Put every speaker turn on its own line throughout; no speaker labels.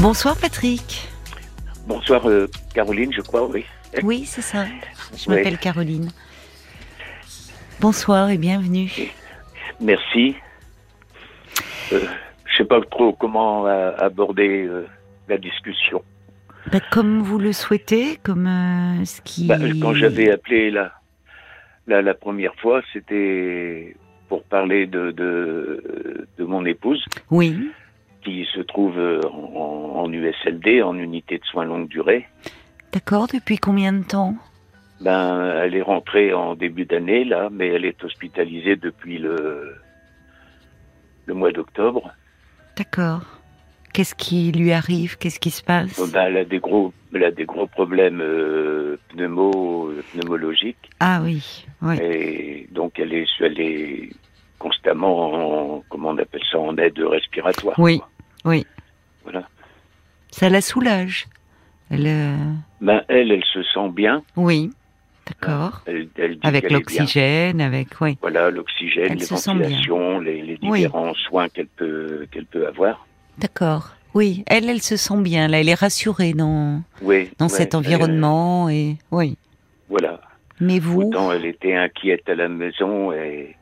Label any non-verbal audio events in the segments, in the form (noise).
Bonsoir Patrick.
Bonsoir euh, Caroline, je crois, oui. (laughs)
Oui, c'est ça. Je m'appelle Caroline. Bonsoir et bienvenue.
Merci. Euh, je sais pas trop comment euh, aborder la discussion.
Bah, comme vous le souhaitez, comme ce qui.
Bah, quand j'avais appelé la, la, la première fois, c'était pour parler de, de, de mon épouse
Oui,
qui se trouve euh, en, en USLD, en unité de soins longue durée.
d'accord. Depuis combien de temps?
Ben, elle est rentrée en début d'année là, mais elle est hospitalisée depuis le le mois d'octobre.
D'accord. Qu'est-ce qui lui arrive? Qu'est-ce qui se passe?
Bon, ben, elle a des gros, elle a des gros problèmes euh, pneumo, pneumologiques
Ah oui, oui.
et donc elle est, elle est constamment, en, comment on appelle ça, en aide respiratoire.
Oui.
quoi.
Oui.
Voilà.
Ça la soulage. Elle, euh,
Ben elle, elle se sent bien.
Oui, d'accord.
Elle, elle
Avec l'oxygène, avec oui.
Voilà, l'oxygène, les ventilations, les, les
Oui.
différents soins qu'elle peut, qu'elle peut avoir.
D'accord. Oui, elle, elle se sent bien. Là, elle est rassurée dans
Oui.
dans
ouais,
cet
elle-
environnement et oui.
voilà.
Mais vous
Autant elle était inquiète à la maison et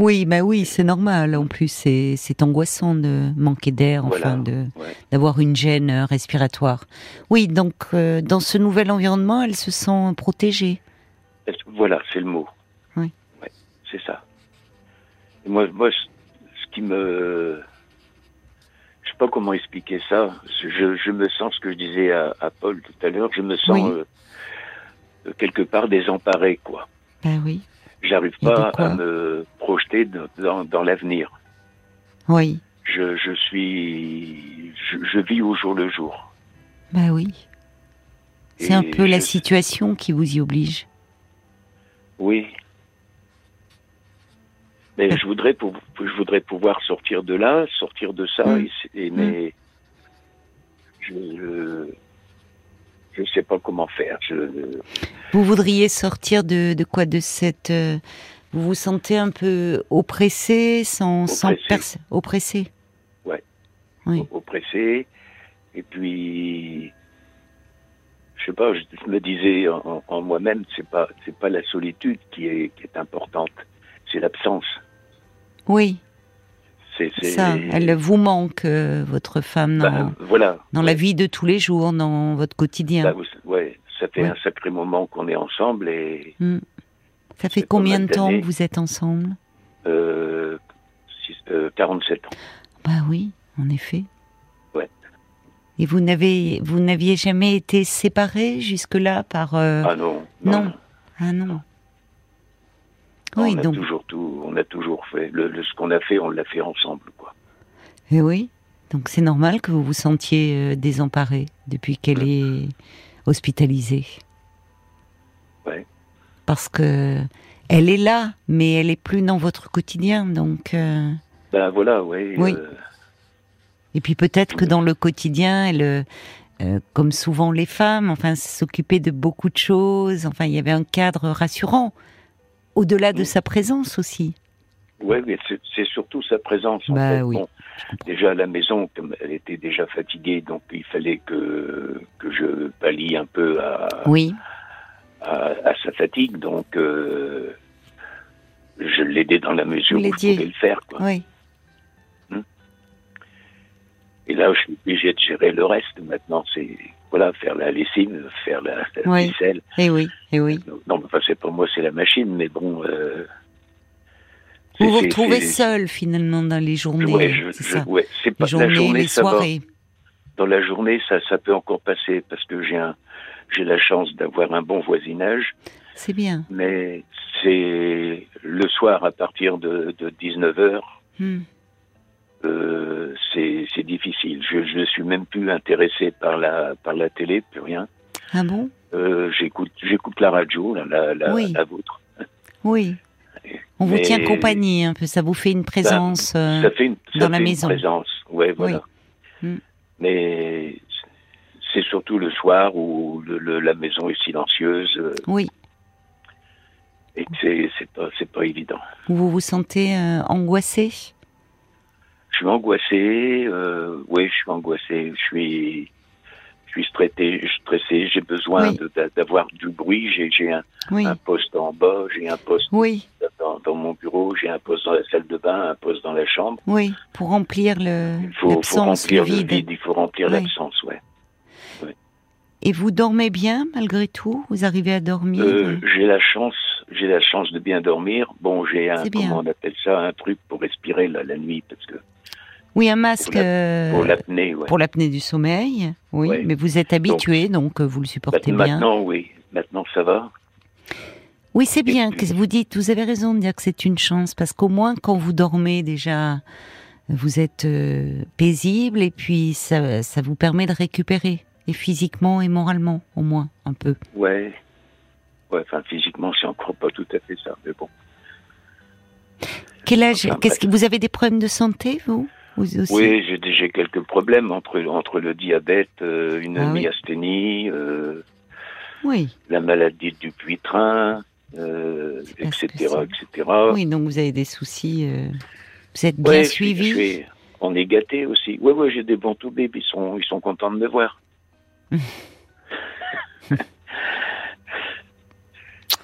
Oui, bah oui, c'est normal. En plus, c'est c'est angoissant de manquer d'air,
Voilà,
enfin,
ouais.
d'avoir une gêne euh, respiratoire. Oui, donc euh, dans ce nouvel environnement, elle se sent protégée.
voilà, c'est le mot.
Oui.
Ouais, c'est ça. Et moi, moi, ce qui me, je sais pas comment expliquer ça. Je, je me sens, ce que je disais à, à Paul tout à l'heure, je me sens
Oui.
euh, quelque part désemparé, quoi.
Ben oui,
J'arrive pas à me projeter dans, l'avenir.
oui,
Je, je suis, je, je vis au jour le jour.
ben oui. C'est un peu la situation qui vous y oblige.
Oui. Mais je voudrais, je voudrais pouvoir sortir de là, sortir de ça,
Mm.
et et mais je, je je sais pas comment faire. Je,
Vous voudriez sortir de, de quoi De cette. euh, vous vous sentez un peu oppressé, sans,
Oppressé.
oppressé?
Ouais.
Oui.
oppressé, et puis je sais pas, je, je me disais en, en moi-même, c'est pas c'est pas la solitude qui est qui est importante, c'est l'absence.
Oui,
C'est
ça. Elle vous manque, euh, votre femme, dans,
bah, voilà.
dans la vie de tous les jours, dans votre quotidien.
Bah, vous- ouais, ça fait
Ouais.
un sacré moment qu'on est ensemble et
Hmm. Ça fait combien de temps que vous êtes ensemble?
Euh, six- euh, 47 ans.
Bah oui, en effet.
Ouais.
Et vous n'avez, vous n'aviez jamais été séparés jusque-là par. euh,
Ah non.
non. Ah non. Oui,
on a
donc.
toujours tout, on a toujours fait le, le- ce qu'on a fait, on l'a fait ensemble quoi.
Eh oui. Donc c'est normal que vous vous sentiez euh, désemparé depuis qu'elle est hospitalisée.
Ouais.
Parce que elle est là, mais elle est plus dans votre quotidien, donc. euh,
Ben voilà, ouais.
Oui.
euh,
Et puis peut-être que dans le quotidien, elle, euh, euh, comme souvent les femmes, enfin, s'occuper de beaucoup de choses. Enfin, il y avait un cadre rassurant, au-delà de sa présence aussi.
Ouais, mais c'est surtout sa présence. En
Bah
fait.
oui,
Bon, déjà à la maison, comme elle était déjà fatiguée, donc il fallait que que je pallie un peu à,
Oui,
à, à sa fatigue. Donc euh, je l'aidais dans la mesure où je pouvais le faire. Quoi.
oui.
Et là, je suis obligé de gérer le reste. Maintenant, c'est voilà, faire la lessive, faire la, la
Oui.
ficelle.
Et oui, et oui.
Non, enfin, c'est pas moi, c'est la machine. Mais bon. Euh,
Vous vous retrouvez seul finalement dans les journées.
Ouais, je,
c'est
je-
ça.
ouais, c'est pas
Les
la
journées,
journée,
les
ça va.
soirées.
dans la journée, ça, ça peut encore passer parce que j'ai un, j'ai la chance d'avoir un bon voisinage,
C'est bien.
mais c'est le soir à partir de, de 19 heures,
Hmm.
Euh, c'est, difficile. Je, je suis même plus intéressé par la, par la télé, plus rien.
Ah bon?
Euh, j'écoute, la radio, la, la,
Oui.
la vôtre.
Oui. On vous tient compagnie un peu, ça vous fait une présence. euh,
Ça fait une, ça
dans la
une
maison.
présence. Ouais, voilà.
Mm.
Mais c'est surtout le soir où le, le- la maison est silencieuse. euh,
Oui.
et c'est pas pas évident.
Vous vous sentez euh, angoissé?
Je suis angoissé. Euh, oui, je suis angoissé. Je suis, je suis stressé. Stressé. J'ai besoin
Oui.
d'avoir du bruit. J'ai, un,
Oui,
un poste en bas. J'ai un poste
oui,
dans, dans mon bureau. J'ai un poste dans la salle de bain. Un poste dans la chambre.
oui, pour remplir le
Il faut, faut remplir
le
le
vide.
Il faut remplir l'absence. Ouais.
Et vous dormez bien malgré tout? Vous arrivez à dormir?
Euh, j'ai la chance. J'ai la chance de bien dormir. Bon, j'ai un comment on appelle ça, un truc pour respirer là, la nuit parce que
Oui, un masque
pour
euh,
pour l'apnée. Ouais.
du sommeil. Oui,
Ouais.
mais vous êtes habitué, donc, euh, vous le supportez
Maintenant,
bien.
maintenant, oui. Maintenant, ça va.
Oui, c'est bien que vous dites, vous avez raison de dire que c'est une chance, parce qu'au moins quand vous dormez déjà, vous êtes euh, paisible et puis ça, ça vous permet de récupérer, et physiquement et moralement, au moins, un peu.
Ouais. Ouais, enfin, physiquement, c'est encore pas tout à fait ça, mais bon.
Quel âge?
Enfin,
Qu'est-ce que vous avez des problèmes de santé, vous? Vous aussi
Oui, j'ai j'ai quelques problèmes entre, entre le diabète, euh, une
Ah oui.
myasthénie, euh,
Oui,
la maladie du euh,
que
etc., etc.
oui, donc vous avez des soucis. euh, Vous êtes bien
Ouais, je suis-
suivi.
je suis- on est gâté aussi. Ouais, ouais, j'ai des bons toubibs, ils sont, ils sont contents de me voir. (laughs)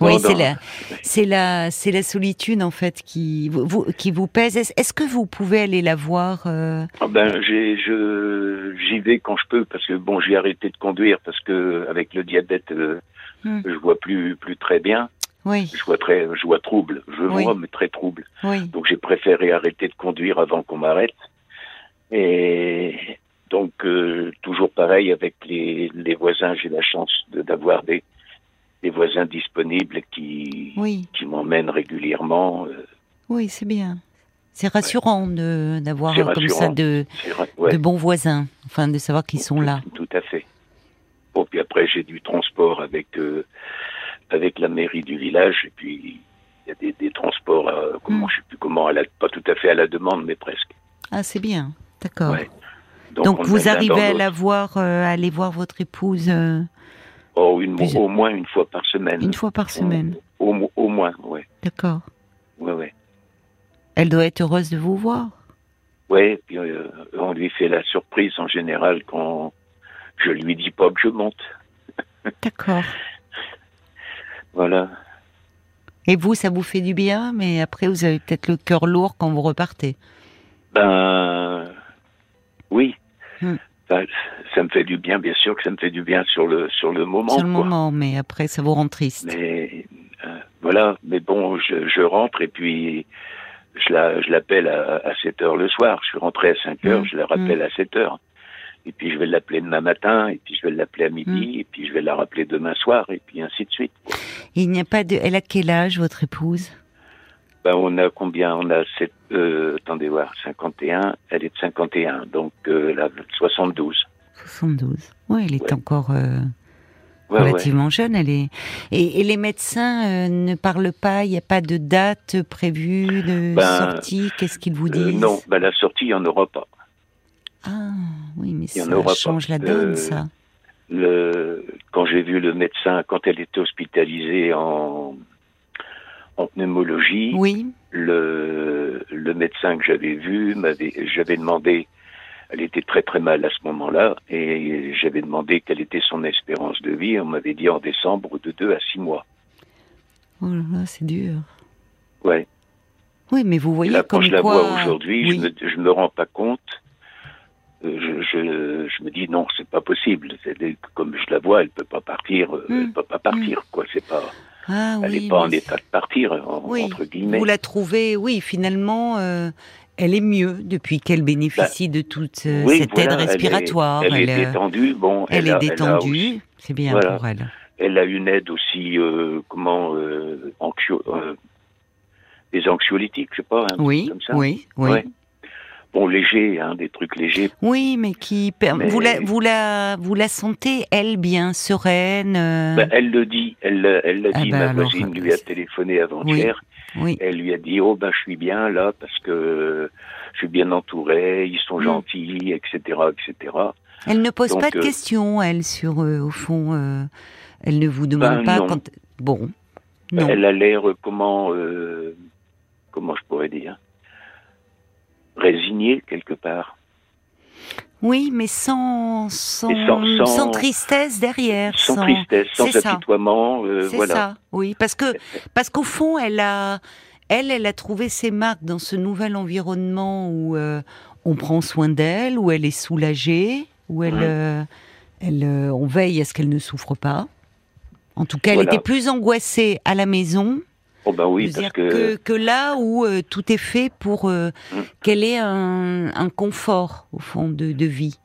Oui, c'est la, c'est la, c'est la solitude en fait qui vous, qui vous pèse. Est-ce, que vous pouvez aller la voir euh,
Ah ben, j'ai, je, j'y vais quand je peux parce que bon, j'ai arrêté de conduire parce que avec le diabète, euh,
Hmm.
je vois plus, plus très bien.
Oui,
Je vois très, je vois trouble. Je
Oui.
vois, mais très trouble.
oui,
Donc j'ai préféré arrêter de conduire avant qu'on m'arrête. Et donc euh, toujours pareil avec les, les voisins, j'ai la chance de- d'avoir des, des voisins disponibles qui,
oui,
qui m'emmènent régulièrement. euh,
oui, c'est bien. C'est rassurant de d'avoir comme ça de,
ouais.
de bons voisins, enfin de savoir qu'ils sont là.
Tout à fait. Bon, puis après, j'ai du transport avec, euh, avec la mairie du village, et puis il y a des, des transports, euh, comment,
Mm.
je sais plus comment, à la, pas tout à fait à la demande, mais presque.
Ah, c'est bien, d'accord.
Ouais.
Donc,
on
vous arrivez à la voir, euh, à aller voir votre épouse euh,
Oh, une,
Plus-
au moins une fois par semaine.
une fois par semaine,
Au, au- au moins, ouais.
d'accord.
Ouais, ouais.
Elle doit être heureuse de vous voir.
Et puis euh, on lui fait la surprise en général quand je lui dis pas que je monte. (laughs)
D'accord.
Voilà.
Et vous, ça vous fait du bien, mais après, vous avez peut-être le cœur lourd quand vous repartez.
Ben, oui.
Hmm.
Ça me fait du bien, bien sûr que ça me fait du bien sur le sur le moment.
Sur le
quoi.
moment, mais après, ça vous rend triste.
Mais euh, voilà. Mais bon, je, je rentre et puis je la je l'appelle à, à 7 heures le soir. Je suis rentré à 5 heures,
Hmm.
je la rappelle à 7 heures. Et puis je vais l'appeler demain matin, et puis je vais l'appeler à midi,
Hmm.
et puis je vais la rappeler demain soir, et puis ainsi de suite.
il n'y a pas de. Elle a quel âge, votre épouse?
Ben, on a combien? On a sept, euh, attendez voir, 51, elle est de 51, donc euh, elle a 72.
72. Oui, elle est
Ouais.
encore euh,
Ouais, ouais.
relativement jeune. Elle est. Et, et les médecins euh, ne parlent pas. Il n'y a pas de date prévue de
Ben,
sortie? Qu'est-ce qu'ils vous disent?
non, ben, la sortie, il n'y en aura pas.
Ah, oui, mais
Il
ça
aura pas.
change la donne, ça.
Le, quand j'ai vu le médecin, quand elle était hospitalisée en, en pneumologie,
Oui.
le, le médecin que j'avais vu, m'avait, j'avais demandé, elle était très très mal à ce moment-là, et j'avais demandé quelle était son espérance de vie. On m'avait dit en décembre de 2 à 6 mois.
Oh là là, c'est dur.
Ouais.
Oui, mais vous voyez
là, quand
comme
je la vois aujourd'hui,
oui.
je, me, je me rends pas compte. Euh, Je, je, je me dis non, c'est pas possible. C'est comme je la vois, elle peut pas partir. euh, Elle peut pas partir, quoi. C'est pas.
Ah
elle
oui.
est pas en état de partir, en-
Oui,
entre guillemets.
Vous la trouvez, oui, finalement, euh, elle est mieux depuis qu'elle bénéficie de toute euh,
Bah, Oui,
cette
voilà,
aide
elle est-
respiratoire.
Elle, est
euh,
détendue. Bon,
elle
elle,
est
a, a
détendue,
aussi-
c'est bien
Voilà.
pour elle.
elle a une aide aussi, euh, comment, anxio- des anxiolytiques, je sais pas, un truc
Oui,
comme ça.
oui, oui.
Ouais. Bon, léger, hein, des trucs légers.
Oui, mais qui
Mais-
vous la vous la vous la sentez elle bien sereine. euh,
Ben, elle le dit, elle elle l'a
Ah
dit,
ben
ma
alors,
voisine lui a téléphoné avant-hier.
oui,
Elle lui a dit oh ben je suis bien là parce que je suis bien entouré, ils sont
Mm.
gentils, etc., etc.
elle ne pose
donc,
pas de
euh,
questions, elle sur euh, au fond. euh, elle ne vous demande
Ben,
pas
non.
quand. Bon, non.
Elle a l'air comment comment je pourrais dire résigné quelque part.
Oui, mais sans sans,
sans,
sans, tristesse derrière.
Sans, tristesse, sans apitoiement.
Euh,
voilà.
ça. Oui, parce que (laughs) parce qu'au fond, elle a elle, elle a trouvé ses marques dans ce nouvel environnement où euh, on prend soin d'elle, où elle est soulagée, où elle, euh, elle on veille à ce qu'elle ne souffre pas. En tout cas, elle était plus angoissée à la maison
Oh ben oui, parce
que... que... là où euh, tout est fait pour euh, mm. qu'elle ait un, un, confort au fond de, de, vie.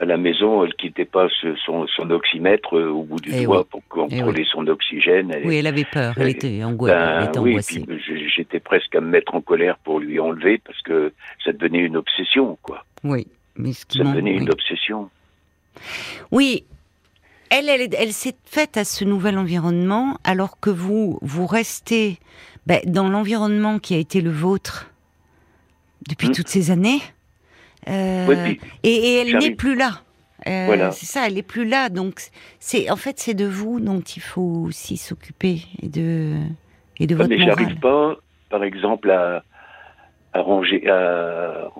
À la maison, elle quittait pas son, son oxymètre euh, au bout du eh doigt pour eh contrôler son oxygène.
oui, elle avait peur, elle, était, ben angoissée.
oui, j'étais presque à me mettre en colère pour lui enlever parce que ça devenait une obsession, quoi.
Oui, mais
ce qui ça devenait une obsession.
Oui, elle, elle, s'est faite à ce nouvel environnement, alors que vous, vous restez ben, dans l'environnement qui a été le vôtre depuis hmm. toutes ces années. Euh, et, elle n'est plus là. Euh, c'est ça, elle n'est plus là. Donc, c'est en fait, c'est de vous dont il faut aussi s'occuper et de et de votre
Mais j'arrive pas, par exemple, à, à ranger, à,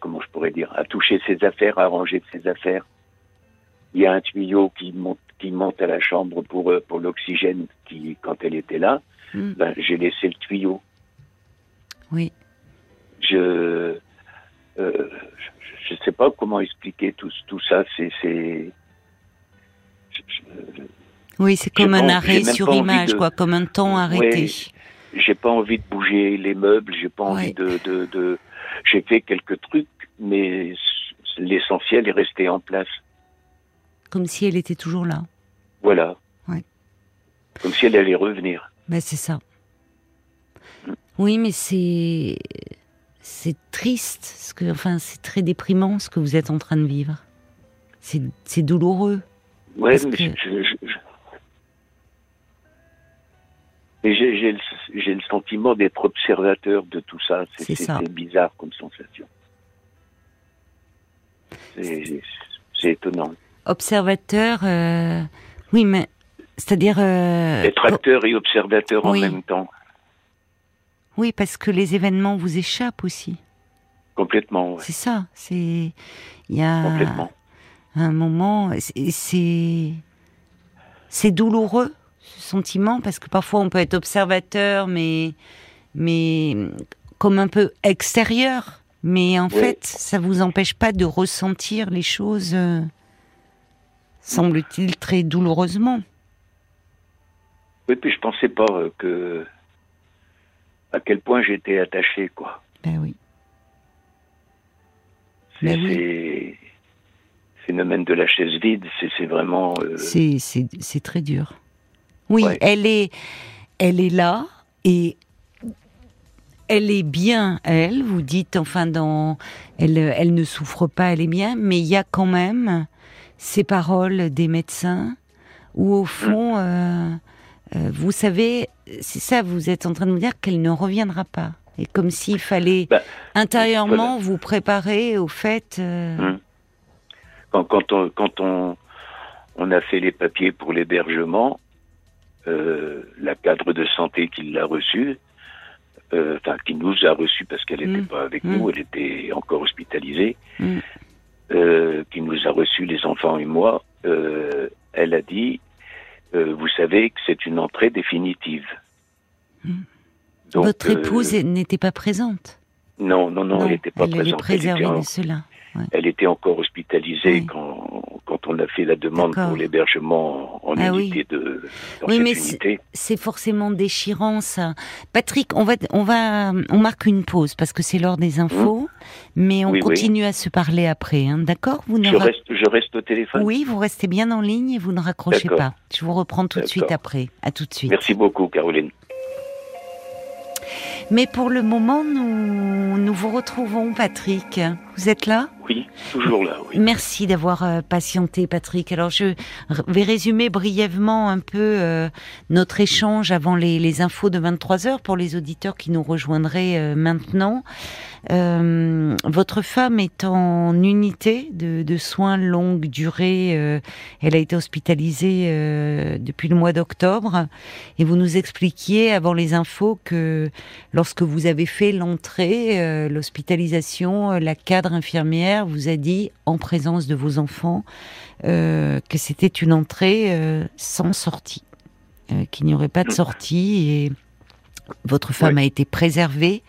comment je pourrais dire, à toucher ses affaires, à ranger ses affaires il y a un tuyau qui monte, qui monte à la chambre pour, euh, pour l'oxygène qui, quand elle était là, hmm. ben, j'ai laissé le tuyau.
Oui.
Je, euh, je, sais pas comment expliquer tout, tout ça. C'est.
Oui, c'est comme un arrêt sur image, quoi, comme un temps arrêté.
j'ai pas envie de bouger les meubles, j'ai pas envie de, de, de... J'ai fait quelques trucs, mais l'essentiel est resté en place.
Comme si elle était toujours là.
Voilà. Ouais. Comme si elle allait revenir.
Ben, c'est ça. Oui, mais c'est c'est triste, ce que, enfin, c'est très déprimant ce que vous êtes en train de vivre. C'est douloureux.
Ouais, mais j'ai le, le, sentiment d'être observateur de tout ça. C'est bizarre comme sensation. C'est étonnant
observateur, euh, oui, mais c'est-à-dire
euh, être acteur et observateur en même temps.
Oui, parce que les événements vous échappent aussi.
Complètement.
C'est ça. C'est il y a un moment. C'est c'est douloureux ce sentiment parce que parfois on peut être observateur, mais mais comme un peu extérieur. Mais en fait, ça vous empêche pas de ressentir les choses. Semble-t-il, très douloureusement.
Oui, puis je pensais pas euh, que à quel point j'étais attaché, quoi.
Ben oui.
C'est ben phénomène de la chaise vide, c'est vraiment. Euh,
c'est très dur. Oui, elle est, elle est là et elle est bien, elle. Vous dites, enfin, dans, elle, elle ne souffre pas, elle est bien, mais il y a quand même ces paroles des médecins, où au fond, euh, euh, vous savez, c'est ça, vous êtes en train de me dire qu'elle ne reviendra pas. Et comme s'il fallait bah, intérieurement vous préparer au fait. Euh, hum.
Quand, on, quand on, on a fait les papiers pour l'hébergement, la cadre de santé qui l'a reçu, enfin qui nous a reçu parce qu'elle n'était hum. pas avec nous, hum. elle était encore hospitalisée. Euh, qui nous a reçus, les enfants et moi, euh, elle a dit, euh, vous savez que c'est une entrée définitive.
Hmm. Votre épouse n'était pas présente
Non, non, non, elle n'était pas
présente. Elle préservée de cela.
Elle était encore hospitalisée quand, quand on a fait la demande pour l'hébergement en ah unité de dans
Oui, mais c'est forcément déchirant ça. Patrick, on va on va on marque une pause parce que c'est l'heure des infos, mmh. mais on continue à se parler après, hein, d'accord?
Vous je reste je reste au téléphone?
Oui, vous restez bien en ligne et vous ne raccrochez pas. Je vous reprends tout de suite après. À tout de suite.
Merci beaucoup, Caroline.
Mais pour le moment, nous, nous vous retrouvons, Patrick. Vous êtes là?
Oui, toujours là. Oui.
Merci d'avoir euh, patienté, Patrick. Alors, je vais résumer brièvement un peu euh, notre échange avant les, les, infos de 23 heures pour les auditeurs qui nous rejoindraient euh, maintenant. Euh, votre femme est en unité de, de soins longue durée. Elle a été hospitalisée depuis le mois d'octobre. Et vous nous expliquiez avant les infos que lorsque vous avez fait l'entrée, l'hospitalisation, la cadre infirmière vous a dit, en présence de vos enfants, que c'était une entrée sans sortie, qu'il n'y aurait pas de sortie et votre femme a été préservée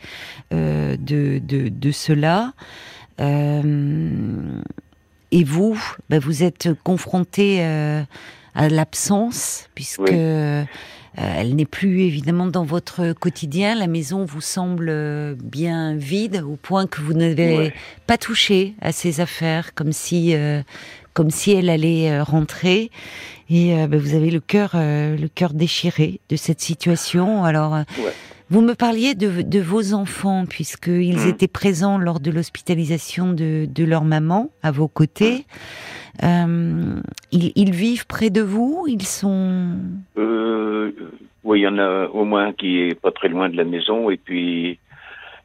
euh, de, de, de, cela. Euh, et vous, ben vous êtes confronté euh, à l'absence, puisque oui. Euh, elle n'est plus évidemment dans votre quotidien. La maison vous semble bien vide, au point que vous n'avez ouais. pas touché à ses affaires, comme si, euh, comme si elle allait rentrer. Et ben vous avez le cœur, le cœur déchiré de cette situation. Alors.
Ouais.
Vous me parliez de, de vos enfants, puisqu'ils mmh. étaient présents lors de l'hospitalisation de, de, leur maman, à vos côtés. Euh, ils, ils, vivent près de vous? Ils sont...
Euh, oui, il y en a au moins qui est pas très loin de la maison, et puis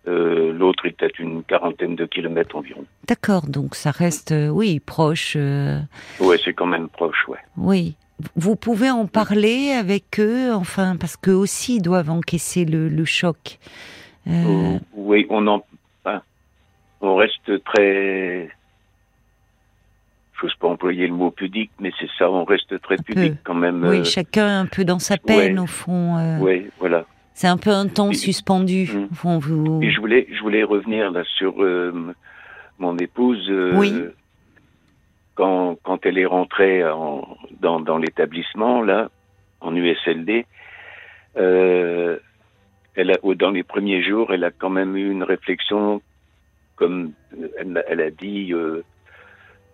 euh, l'autre est à une quarantaine de kilomètres environ.
D'accord, donc ça reste, euh, oui, proche. euh,
Oui, c'est quand même proche, ouais.
Oui. Vous pouvez en parler avec eux, enfin, parce qu'eux aussi doivent encaisser le, le choc.
Euh... Oui, on en, on reste très, j'ose pas employer le mot pudique, mais c'est ça, on reste très pudique quand même.
Oui, euh... chacun un peu dans sa peine
ouais.
au fond. Euh...
Oui, voilà.
C'est un peu un temps et, suspendu.
Mm.
Au fond, vous...
Et je voulais, je voulais revenir là sur mon épouse.
oui.
Quand, quand elle est rentrée en, dans, dans l'établissement là, en USLD, euh, elle a, dans les premiers jours, elle a quand même eu une réflexion, comme elle, elle a dit, euh,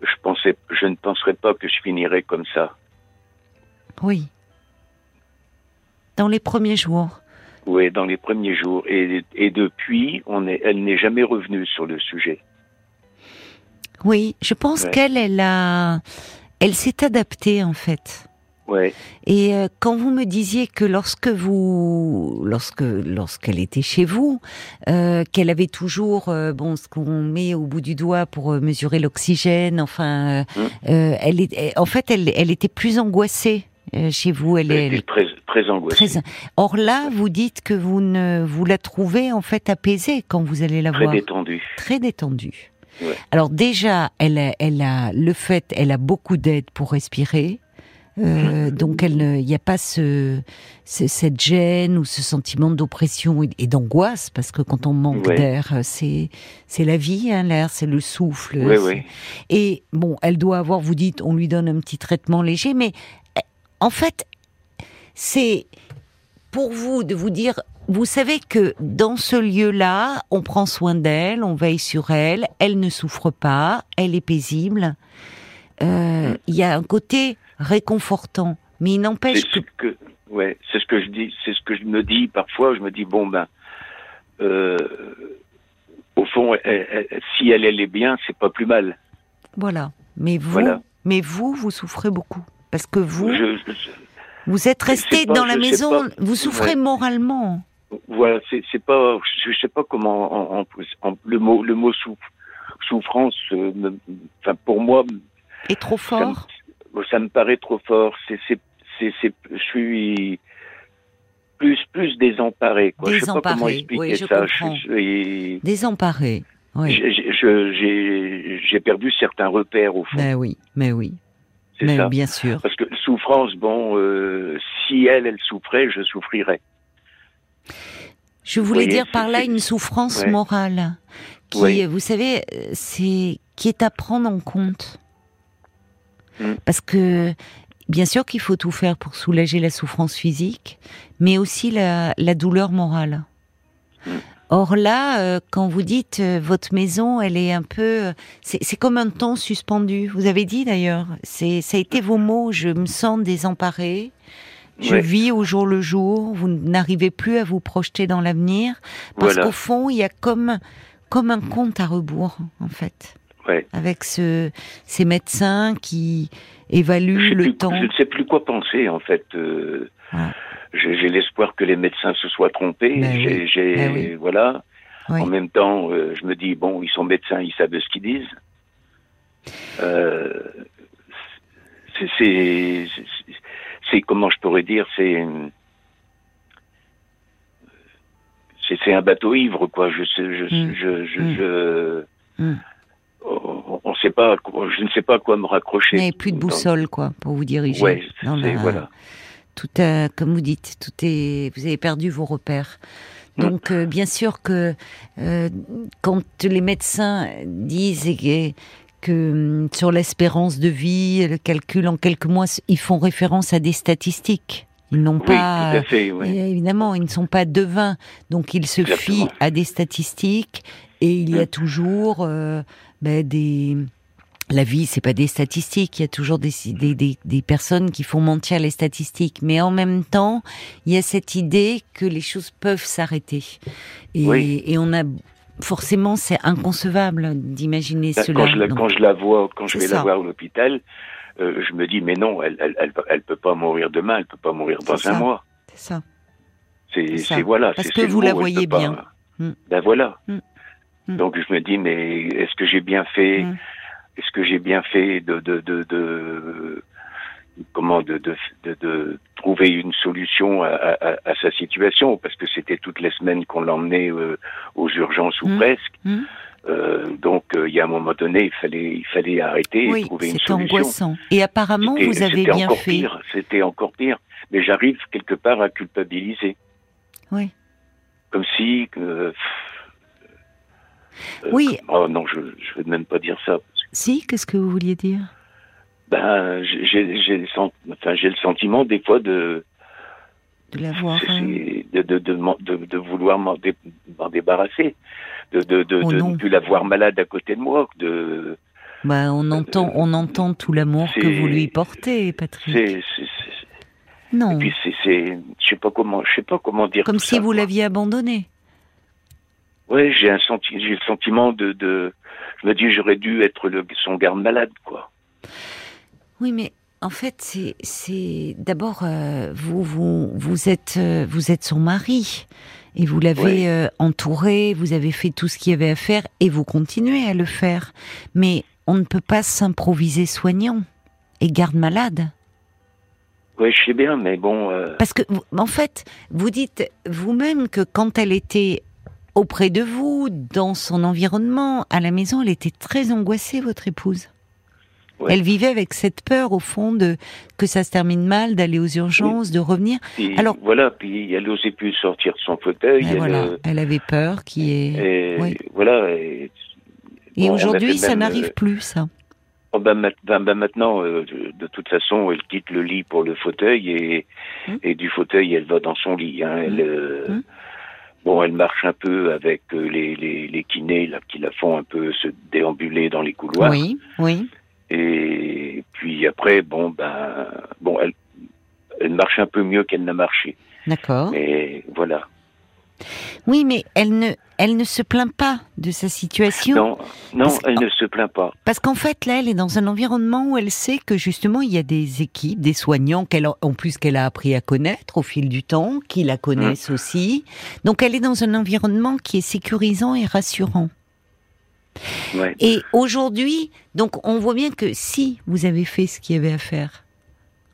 je pensais, je ne penserais pas que je finirais comme ça.
Oui. Dans les premiers jours.
Oui, dans les premiers jours. Et, et depuis, on est, elle n'est jamais revenue sur le sujet.
Oui, je pense ouais. qu'elle, elle a, elle s'est adaptée en fait.
Ouais.
Et euh, quand vous me disiez que lorsque vous, lorsque lorsqu'elle était chez vous, euh, qu'elle avait toujours euh, bon ce qu'on met au bout du doigt pour mesurer l'oxygène, enfin, mmh. elle est, en fait, elle, elle était plus angoissée chez vous. Elle,
elle est très très angoissée. Très...
Or là, vous dites que vous ne vous la trouvez en fait apaisée quand vous allez la
très
voir.
Très détendue.
Très détendue.
Ouais.
Alors déjà, elle a, elle a le fait, elle a beaucoup d'aide pour respirer. Euh, donc il n'y a pas ce, ce, cette gêne ou ce sentiment d'oppression et, et d'angoisse parce que quand on manque
ouais.
d'air, c'est c'est la vie, hein, l'air, c'est le souffle.
Ouais, ouais.
Et bon, elle doit avoir, vous dites, on lui donne un petit traitement léger, mais en fait, c'est pour vous de vous dire, vous savez que dans ce lieu-là, on prend soin d'elle, on veille sur elle, elle ne souffre pas, elle est paisible. Euh, il y a un côté réconfortant, mais il n'empêche
que... que... Ouais, c'est ce que je dis, c'est ce que je me dis parfois. Je me dis bon ben, euh, au fond, elle, elle, si elle, elle est bien, c'est pas plus mal.
Voilà. Mais vous, voilà. mais vous, vous souffrez beaucoup parce que vous,
je, je,
vous êtes resté dans la maison, pas, vous souffrez ouais. moralement.
Voilà, c'est pas, je sais pas comment, en, en, en, le mot, le mot souf, souffrance, euh, enfin pour moi,
est trop fort.
Ça me, ça me paraît trop fort. C'est, c'est, c'est, je suis plus, plus désemparé. Quoi.
Désemparé,
je sais pas comment expliquer
oui, je
ça.
Comprends.
Je, je,
désemparé. Oui.
J'ai perdu certains repères au fond.
Mais oui, mais oui. Mais
ça.
bien sûr.
Parce que souffrance, bon, euh, si elle, elle souffrait, je souffrirais.
Je voulais dire par là une souffrance
ouais.
morale, qui,
oui.
vous savez, c'est qui est à prendre en compte.
Mm.
Parce que bien sûr qu'il faut tout faire pour soulager la souffrance physique, mais aussi la, la douleur morale.
Mm.
Or là, euh, quand vous dites euh, votre maison, elle est un peu, c'est comme un temps suspendu. Vous avez dit d'ailleurs, c'est ça a été vos mots. Je me sens désemparée. Je vis au jour le jour. Vous n'arrivez plus à vous projeter dans l'avenir parce
Voilà.
qu'au fond, il y a comme comme un compte à rebours en fait.
Ouais.
avec ce, ces médecins qui évaluent le
plus-
temps.
Je ne sais plus quoi penser en fait. euh. J'ai l'espoir que les médecins se soient trompés.
Ben
J'ai-
oui,
j'ai-
ben oui.
voilà.
Oui.
En même temps, euh, je me dis bon, ils sont médecins, ils savent ce qu'ils disent. Euh, c'est- c'est comment je pourrais dire, c'est c'est un bateau ivre quoi. Je sais, je
Mm.
je je,
Mm.
je-
Mm.
on, on sait pas, je ne sais pas à quoi me raccrocher.
Il n'y plus de boussole, quoi, pour vous diriger.
Ouais,
dans
c'est
la-
voilà.
Tout a, comme vous dites, tout est, vous avez perdu vos repères. Donc, euh, bien sûr que euh, quand les médecins disent que, que hum, sur l'espérance de vie, le calcul en quelques mois, ils font référence à des statistiques. Ils n'ont
Oui,
pas,
tout à fait. ouais.
Et évidemment, ils ne sont pas devins, donc ils se
Exactement.
fient à des statistiques et il y a
Mm.
toujours euh, ben, des. La vie, c'est pas des statistiques. Il y a toujours des, des, des, des personnes qui font mentir les statistiques, mais en même temps, il y a cette idée que les choses peuvent s'arrêter. Et,
Oui.
et on a forcément, c'est inconcevable d'imaginer cela.
Quand je, la, quand je la vois, quand je vais
ça.
la voir à l'hôpital, euh, je me dis mais non, elle, elle, elle, elle peut pas mourir demain, elle peut pas mourir dans un mois.
c'est ça.
C'est voilà.
Parce
c'est-
que vous la voyez
peut pas-
bien. Mm.
Ben voilà.
Mm. Mm.
Donc je me dis mais est-ce que j'ai bien fait. Est-ce que j'ai bien fait de de de, de comment de, de de de trouver une solution à, à, à sa situation parce que c'était toutes les semaines qu'on l'emmenait euh, aux urgences ou
Mm.
presque.
Mm.
Euh, donc euh, il y a un moment donné, il fallait il fallait arrêter et trouver une
c'est
solution.
angoissant. Et apparemment,
C'était-
vous avez
c'était
bien
encore
fait.
Pire, c'était encore pire. Mais j'arrive quelque part à culpabiliser.
Oui.
Comme si.
Oui.
Oh non, je je vais même pas dire ça.
Si, qu'est-ce que vous vouliez dire?
Ben, j'ai le sent- enfin le sentiment des fois de
De l'avoir. euh,
c'est- de, de, de, de, vouloir m'en dé- débarrasser, de, de, de,
Oh
ne plus la voir malade à côté de moi, de
Bah, on entend, on entend tout l'amour que vous lui portez, Patrick. Non,
et puis c'est je sais pas comment je sais pas comment dire
comme si
ça,
vous l'aviez abandonné.
Ouais, j'ai un senti j'ai le sentiment de, de je me dis j'aurais dû être le, son garde malade quoi.
Oui, mais en fait, c'est, d'abord euh, vous, vous, vous êtes, euh, vous êtes son mari et vous l'avez
Ouais.
euh, entouré. Vous avez fait tout ce qu'il y avait à faire et vous continuez à le faire. Mais on ne peut pas s'improviser soignant et garde malade.
Ouais, je sais bien, mais bon.
Parce que, en fait, vous dites vous-même que quand elle était auprès de vous, dans son environnement, à la maison, elle était très angoissée, votre épouse.
Ouais.
Elle vivait avec cette peur, au fond, de que ça se termine mal, d'aller aux urgences, de revenir.
puis,
alors-
voilà, puis elle n'osait plus sortir de son fauteuil. Elle,
voilà,
euh,
elle avait peur, qui est.
et
oui.
voilà. Et,
Et
bon,
aujourd'hui, ça
même,
n'arrive
euh,
plus, ça.
oh, ben, ben, ben, maintenant, euh, de, de toute façon, elle quitte le lit pour le fauteuil et, et du fauteuil, elle va dans son lit. Hein, elle, euh,
Hmm.
Bon, elle marche un peu avec euh, les, les, les kinés là, qui la font un peu se déambuler dans les couloirs.
Oui, oui.
Et puis après, bon, ben, bon, elle, elle marche un peu mieux qu'elle n'a marché.
D'accord.
Mais voilà.
Oui, mais elle ne, elle ne se plaint pas de sa situation.
Non, non,
Parce
elle ne se plaint pas.
Parce qu'en fait, là, elle est dans un environnement où elle sait que justement, il y a des équipes, des soignants, qu'elle en plus qu'elle a appris à connaître au fil du temps, qui la connaissent aussi. Donc, elle est dans un environnement qui est sécurisant et rassurant.
Ouais.
Et aujourd'hui, donc, on voit bien que si vous avez fait ce qu'il y avait à faire,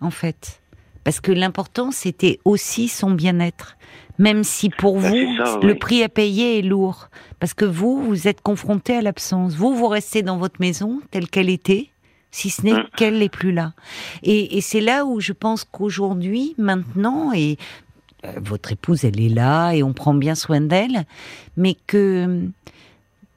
en fait, parce que l'important, c'était aussi son bien-être. Même si pour
Ben,
vous,
ça,
le
oui.
prix à payer est lourd. Parce que vous, vous êtes confronté à l'absence. Vous, vous restez dans votre maison telle qu'elle était, si ce n'est
Hum.
qu'elle n'est plus là. Et, et c'est là où je pense qu'aujourd'hui, maintenant, et euh, votre épouse, elle est là et on prend bien soin d'elle, mais que hum,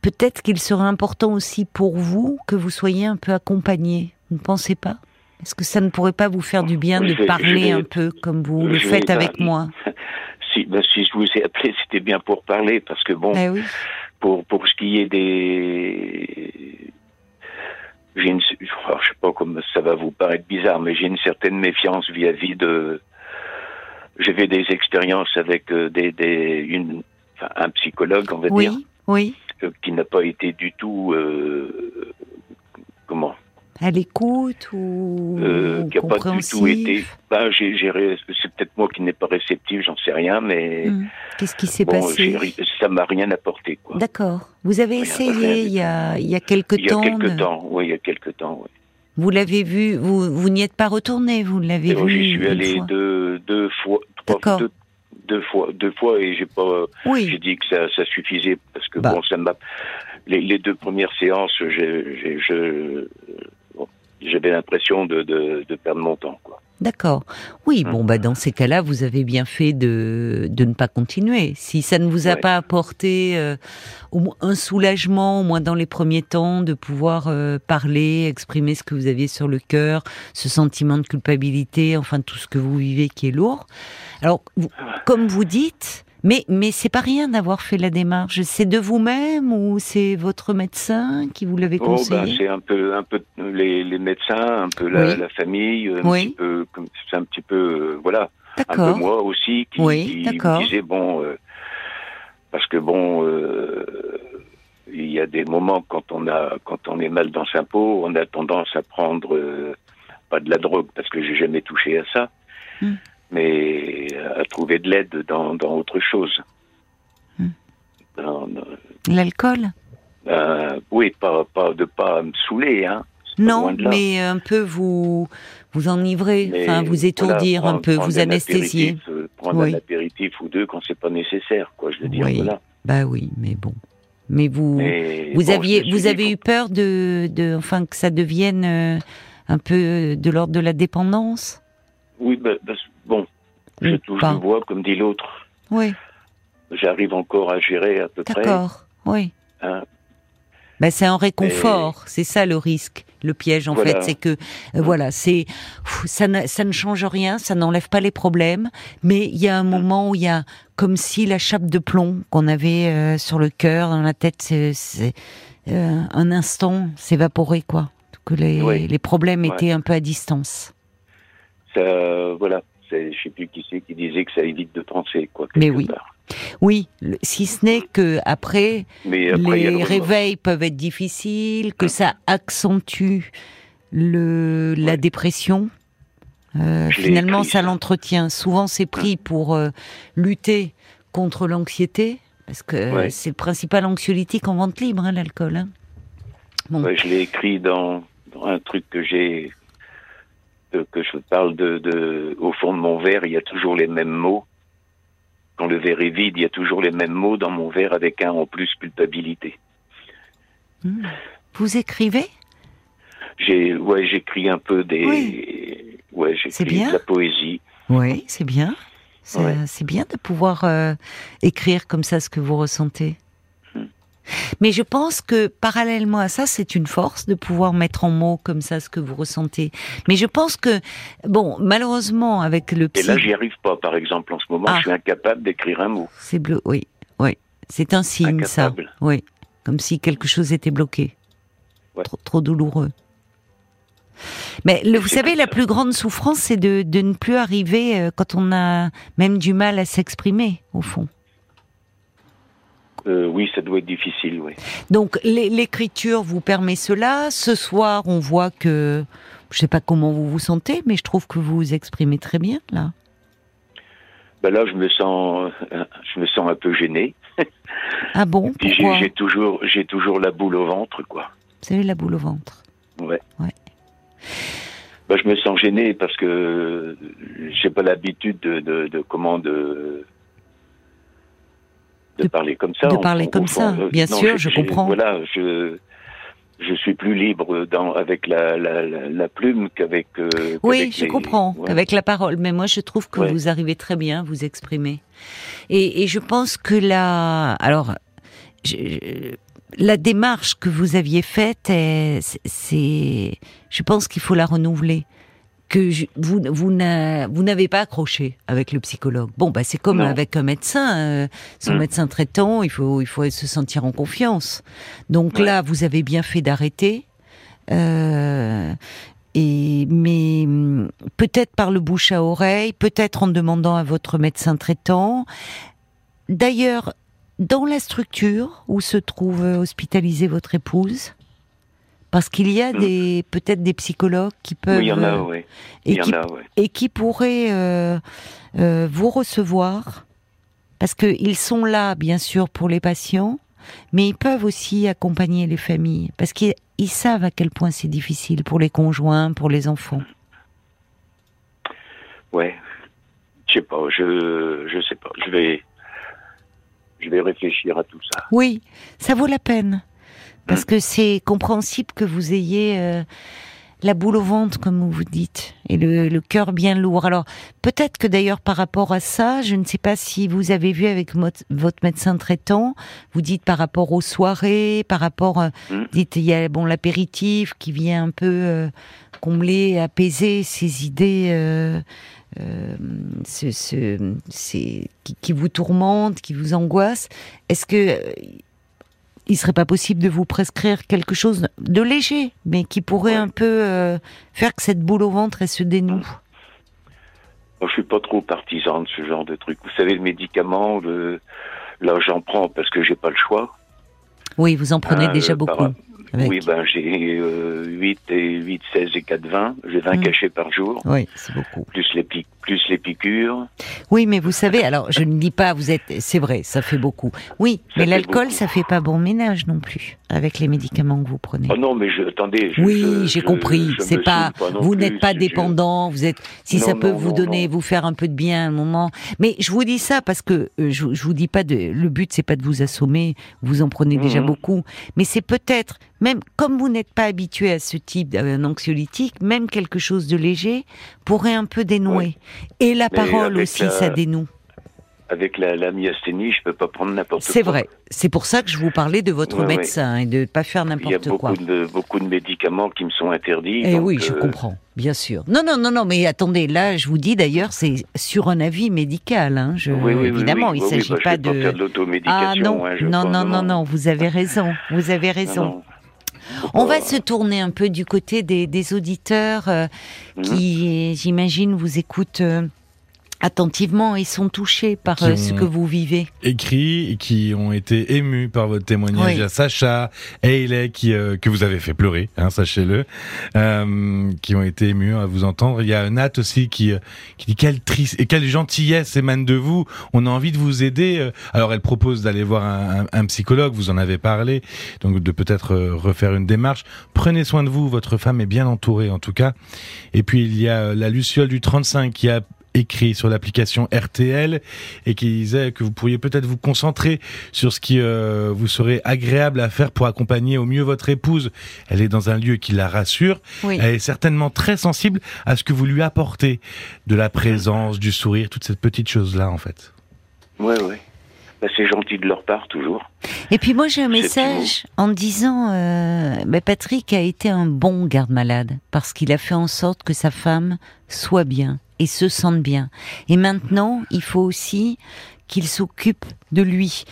peut-être qu'il serait important aussi pour vous que vous soyez un peu accompagné. Vous ne pensez pas? Est-ce que ça ne pourrait pas vous faire du bien
Je
de
vais-
parler
vais-
un peu comme vous le faites avec
pas-
moi? (laughs)
Si, ben, si je vous ai appelé, c'était bien pour parler, parce que bon,
Eh oui.
pour, pour ce qui est des... J'ai une, oh, je sais pas comment ça va vous paraître bizarre, mais j'ai une certaine méfiance vis-à-vis de... J'ai fait des expériences avec euh, des, des, une, enfin, un psychologue, on va dire.
Oui, oui.
euh, qui n'a pas été du tout euh, comment
À l'écoute ou
euh, qui a pas du tout été. Ben, j'ai, j'ai c'est peut-être moi qui n'ai pas réceptif, j'en sais rien, mais
Hmm. Qu'est-ce qui s'est
bon,
passé
j'ai ça m'a rien apporté quoi.
D'accord. Vous avez
Rien,
essayé il y a, il y a quelque
Il y a
temps.
quelque
de-
temps, oui, il y a quelque temps. Oui.
Vous l'avez vu, vous, vous n'y êtes pas retourné, vous l'avez
Et
vu.
j'y suis allé
fois.
deux, deux fois, trois,
D'accord.
deux, deux fois, deux fois, et j'ai pas, j'ai
Oui,
dit que ça, ça suffisait parce que
Bah.
bon, ça m'a. Les, les deux premières séances, j'ai, j'ai- je, j'avais l'impression de, de, de perdre mon temps, quoi.
d'accord. Oui,
Hmm.
bon, bah dans ces cas-là, vous avez bien fait de, de ne pas continuer. Si ça ne vous a
Ouais.
pas apporté euh, au moins un soulagement, au moins dans les premiers temps, de pouvoir euh, parler, exprimer ce que vous aviez sur le cœur, ce sentiment de culpabilité, enfin tout ce que vous vivez qui est lourd. Alors, vous- comme vous dites, mais mais c'est pas rien d'avoir fait la démarche. C'est de vous-même ou c'est votre médecin qui vous l'avait
Oh, ben,
conseillé?
c'est un peu, un peu les, les médecins, un peu la,
Oui.
la famille, un
Oui.
petit peu, c'est un petit peu, euh, voilà, un peu moi aussi qui,
Oui,
qui me disait bon, euh, parce que bon, euh, il y a des moments quand on a, quand on est mal dans sa peau, on a tendance à prendre euh, pas de la drogue parce que j'ai jamais touché à ça,
Hmm.
Mais à trouver de l'aide dans, dans autre chose.
Hmm. L'alcool?
Euh, oui, pas, pas de pas me saouler, hein.
Non, mais un peu vous vous enivrer,
Mais
enfin vous étourdir
voilà,
un peu, vous anesthésier.
euh, prendre
Oui.
un apéritif ou deux quand c'est pas nécessaire, quoi. Je veux dire,
Oui.
voilà.
Bah oui, mais bon. Mais vous
Mais
vous
bon,
aviez vous avez eu peur de de enfin que ça devienne euh, un peu de l'ordre de la dépendance?
Oui, bah, bah, bon, je
Ou
touche
pas
bois, comme dit l'autre.
Oui,
J'arrive encore à gérer à peu près.
d'accord. Oui.
hein.
Bah, c'est un réconfort, c'est ça le risque, le piège en
Voilà.
fait, c'est que euh, voilà, c'est ça ne, ça ne change rien, ça n'enlève pas les problèmes, mais il y a un moment où il y a comme si la chape de plomb qu'on avait euh, sur le cœur, dans la tête, c'est, euh, un instant s'évaporer quoi, que les,
Oui.
les problèmes
Ouais.
étaient un peu à distance.
Ça, voilà. C'est- Je sais plus qui c'est qui disait que ça évite de penser, quoi.
Mais oui.
part.
Oui, le- si ce n'est que après
Mais le
les réveils peuvent être difficiles, que
Hein.
ça accentue le, la
Ouais.
dépression. Euh, finalement, ça l'entretient. Souvent, c'est pris pour euh, lutter contre l'anxiété, parce que
Ouais.
c'est le principal anxiolytique en vente libre, hein, l'alcool. hein. Bon.
Ouais, je l'ai écrit dans, dans un truc que j'ai que, que je parle de, de au fond de mon verre, il y a toujours les mêmes mots. Quand le verre est vide, il y a toujours les mêmes mots dans mon verre avec un en plus culpabilité.
Hmm. Vous écrivez?
J'ai ouais, j'écris un peu des ouais,
C'est
j'écris de la poésie.
Oui, c'est bien. C'est
Ouais.
c'est bien de pouvoir euh, écrire comme ça ce que vous ressentez. Mais je pense que parallèlement à ça, c'est une force de pouvoir mettre en mots comme ça ce que vous ressentez. Mais je pense que, bon, malheureusement, avec le
Et
psy,
là, j'y arrive pas. Par exemple, en ce moment,
Ah.
je suis incapable d'écrire un mot.
c'est bleu. Oui, oui, c'est un signe, ça.
Incapable.
Oui, comme si quelque chose était bloqué.
Ouais.
Trop, trop douloureux. Mais le, vous savez, la
ça.
plus grande souffrance, c'est de, de ne plus arriver euh, quand on a même du mal à s'exprimer, au fond.
Euh, oui, ça doit être difficile, oui.
Donc l'é- l'écriture vous permet cela. Ce soir, on voit que je sais pas comment vous vous sentez, mais je trouve que vous vous exprimez très bien là.
Ben là, je me sens, je me sens un peu gêné.
Ah bon?
Puis j'ai- toujours, j'ai toujours la boule au ventre, quoi.
Vous avez la boule au ventre?
Ouais.
Ouais.
Bah, je me sens gêné parce que j'ai pas l'habitude de, de, de comment de de,
De-
parler comme ça.
de parler comme ça. Bien
non,
sûr, je comprends.
Voilà, je je suis plus libre dans avec la la, la, la plume qu'avec. euh,
Oui,
qu'avec
je
les-
comprends,
ouais.
avec la parole. Mais moi, je trouve que
Ouais.
vous arrivez très bien à vous exprimer. Et, et je pense que la, alors, je- la démarche que vous aviez faite, est- c'est, c'est- je pense qu'il faut la renouveler. Que je- vous, vous, n'a- vous n'avez pas accroché avec le psychologue. Bon, bah c'est comme
Non.
avec un médecin. euh, son
Mm.
médecin traitant, il faut, il faut se sentir en confiance. Donc
Ouais.
là, vous avez bien fait d'arrêter. Euh, et mais hum, peut-être par le bouche à oreille, peut-être en demandant à votre médecin traitant. D'ailleurs, dans la structure où se trouve hospitalisée votre épouse, parce qu'il y a
Mm.
des peut-être des psychologues qui peuvent
Oui, il y en a,
euh,
oui.
et
Il y
qui
en a, oui.
et qui pourraient euh, euh, vous recevoir parce qu'ils sont là, bien sûr, pour les patients, mais ils peuvent aussi accompagner les familles parce qu'ils ils savent à quel point c'est difficile pour les conjoints, pour les enfants.
Ouais. Je sais pas, je, je sais pas. Je vais, je vais réfléchir à tout ça.
Oui, ça vaut la peine parce que c'est compréhensible que vous ayez euh, la boule au ventre, comme vous dites, et le, le cœur bien lourd. Alors peut-être que d'ailleurs par rapport à ça, je ne sais pas si vous avez vu avec votre médecin traitant, vous dites par rapport aux soirées, par rapport, euh,
Mm.
dites il y a bon l'apéritif qui vient un peu euh, combler, apaiser ces idées. euh, euh, ce, ce- ces- qui, qui vous tourmentent, qui vous angoissent. Est-ce que il serait pas possible de vous prescrire quelque chose de léger, mais qui pourrait
Ouais.
un peu euh, faire que cette boule au ventre elle se dénoue
Moi, je suis pas trop partisan de ce genre de truc. Vous savez, le médicament, le, là, j'en prends parce que j'ai pas le choix.
Oui, vous en prenez
Euh,
déjà beaucoup. avec-
Oui, ben, j'ai euh, 8 et 8, 16 et 4, 20. J'ai 20
Mm.
cachets par jour.
Oui, c'est beaucoup.
Plus les, plus les piqûres.
Oui, mais vous savez, alors je ne dis pas, vous êtes, c'est vrai, ça fait beaucoup. Oui,
Ça
mais l'alcool, ça fait pas bon ménage non plus avec les médicaments que vous prenez.
Oh non, mais je, attendez. Je,
Oui, j'ai compris. C'est pas,
saoule non
vous n'êtes pas dépendant. Vous êtes, si ça peut
non,
vous
non,
donner, vous faire un peu de bien à un moment. Mais je vous dis ça parce que euh, je, je vous dis pas de, le but c'est pas de vous assommer. Vous en prenez déjà
Mhm.
beaucoup. Mais c'est peut-être, même comme vous n'êtes pas habitué à ce type d'anxiolytique, même quelque chose de léger pourrait un peu dénouer. Et la
Mais
parole aussi,
la-
ça dénoue.
Avec la, la myasthénie, je peux pas prendre n'importe quoi.
C'est vrai. C'est pour ça que je vous parlais de votre
Ouais, ouais.
médecin et de pas faire
Il y a
n'importe
beaucoup
quoi.
de, beaucoup de médicaments qui me sont interdits.
Eh
donc,
oui, je
euh,
comprends, bien sûr. Non, non, non, non, mais attendez, là, je vous dis d'ailleurs, c'est sur un avis médical. Hein, je,
Oui,
évidemment,
oui,
il
oui,
s'agit
bah, je
pas
vais pas
de.
faire de l'automédication.
ah non,
hein, je
non,
crois,
non, non, non, vous avez raison, vous avez
Non,
raison.
non.
On va se tourner un peu du côté des, des auditeurs euh,
Mhm.
qui, j'imagine, vous écoutent euh, attentivement et sont touchés par euh, ce que vous vivez.
écrits qui ont été émus par votre témoignage.
Oui.
Il y a Sacha, Hayley qui euh, que vous avez fait pleurer, hein, sachez-le, euh, qui ont été émus à vous entendre. Il y a Nat aussi qui euh, qui dit quelle triste et quelle gentillesse émane de vous. On a envie de vous aider. Euh, Alors elle propose d'aller voir un, un- un psychologue. Vous en avez parlé, donc de peut-être refaire une démarche. Prenez soin de vous. Votre femme est bien entourée en tout cas. Et puis il y a la Luciole du 35 qui a écrit sur l'application RTL et qui disait que vous pourriez peut-être vous concentrer sur ce qui euh, vous serait agréable à faire pour accompagner au mieux votre épouse. Elle est dans un lieu qui la rassure.
Oui.
Elle est certainement très sensible à ce que vous lui apportez, de la présence, du sourire, toutes ces petites choses-là en fait.
Ouais, ouais. Bah, c'est gentil de leur part, toujours.
Et puis moi j'ai un message en disant euh, bah, Patrick a été un bon garde-malade parce qu'il a fait en sorte que sa femme soit bien et se sente bien. Et maintenant il faut aussi qu'il s'occupe de lui.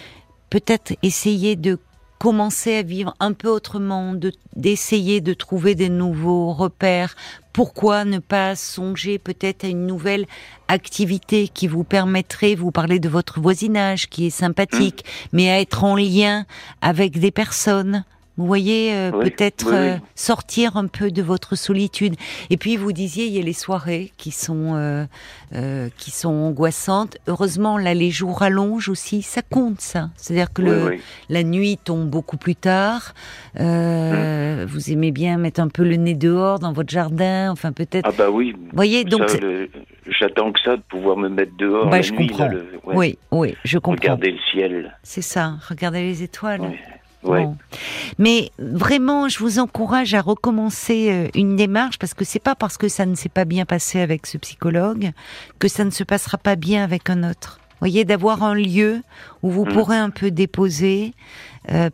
Peut-être essayer de commencer à vivre un peu autrement, de d'essayer de trouver des nouveaux repères. Pourquoi ne pas songer peut-être à une nouvelle activité qui vous permettrait, vous parlez de votre voisinage qui est sympathique, mais à être en lien avec des personnes? Vous voyez, euh,
Oui,
peut-être
oui, oui.
euh, sortir un peu de votre solitude. Et puis vous disiez, il y a les soirées qui sont euh, qui sont angoissantes. Heureusement, là, les jours rallongent aussi. Ça compte, ça. C'est-à-dire que le, la nuit tombe beaucoup plus tard. Euh, Vous aimez bien mettre un peu le nez dehors dans votre jardin. Enfin, peut-être.
Ah bah oui.
Vous voyez, donc.
Ça,
c'est-
le- J'attends que ça, de pouvoir me mettre dehors
Bah,
la
je
nuit.
comprends.
Là, le- ouais.
Oui, oui, je comprends.
Regarder le ciel.
C'est ça. Regardez les étoiles.
Ouais.
Bon. Mais vraiment, je vous encourage à recommencer euh, une démarche parce que c'est pas parce que ça ne s'est pas bien passé avec ce psychologue que ça ne se passera pas bien avec un autre. Vous voyez, d'avoir un lieu où vous
Mhm.
pourrez un peu déposer. euh,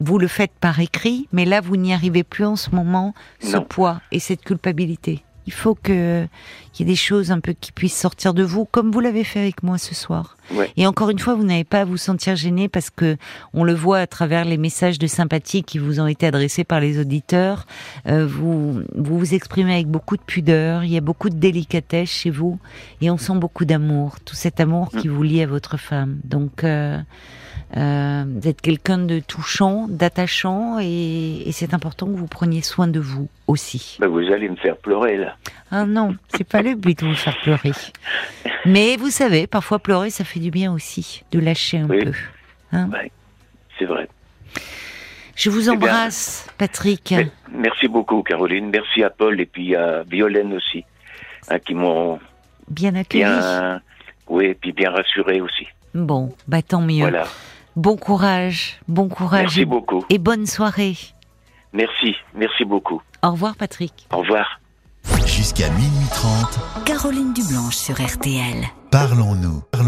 vous le faites par écrit, mais là, vous n'y arrivez plus en ce moment, ce
Non.
poids et cette culpabilité. Il faut que qu'il y ait des choses un peu qui puissent sortir de vous, comme vous l'avez fait avec moi ce soir.
Ouais.
Et encore une fois, vous n'avez pas à vous sentir gêné parce que on le voit à travers les messages de sympathie qui vous ont été adressés par les auditeurs. Euh, vous, vous vous exprimez avec beaucoup de pudeur, il y a beaucoup de délicatesse chez vous et on sent beaucoup d'amour, tout cet amour qui vous lie à votre femme. Donc, euh, Euh, êtes quelqu'un de touchant, d'attachant, et, et c'est important que vous preniez soin de vous aussi.
Ben, vous allez me faire pleurer là.
Ah non, c'est pas le but de vous faire pleurer. Mais vous savez, parfois pleurer, ça fait du bien aussi, de lâcher un
Oui.
peu. Hein
Ouais, c'est vrai.
Je vous
bien.
embrasse, Patrick.
Merci beaucoup, Caroline. Merci à Paul et puis à Violaine aussi, hein, qui m'ont
Bien accueilli.
bien, oui, et puis bien rassuré aussi.
Bon, bah tant mieux.
Voilà.
Bon courage, bon courage
Merci
et,
beaucoup.
et bonne soirée.
Merci, merci beaucoup.
Au revoir, Patrick.
Au revoir.
Jusqu'à minuit 30,
Caroline Dublanche sur RTL.
parlons-nous. Parlons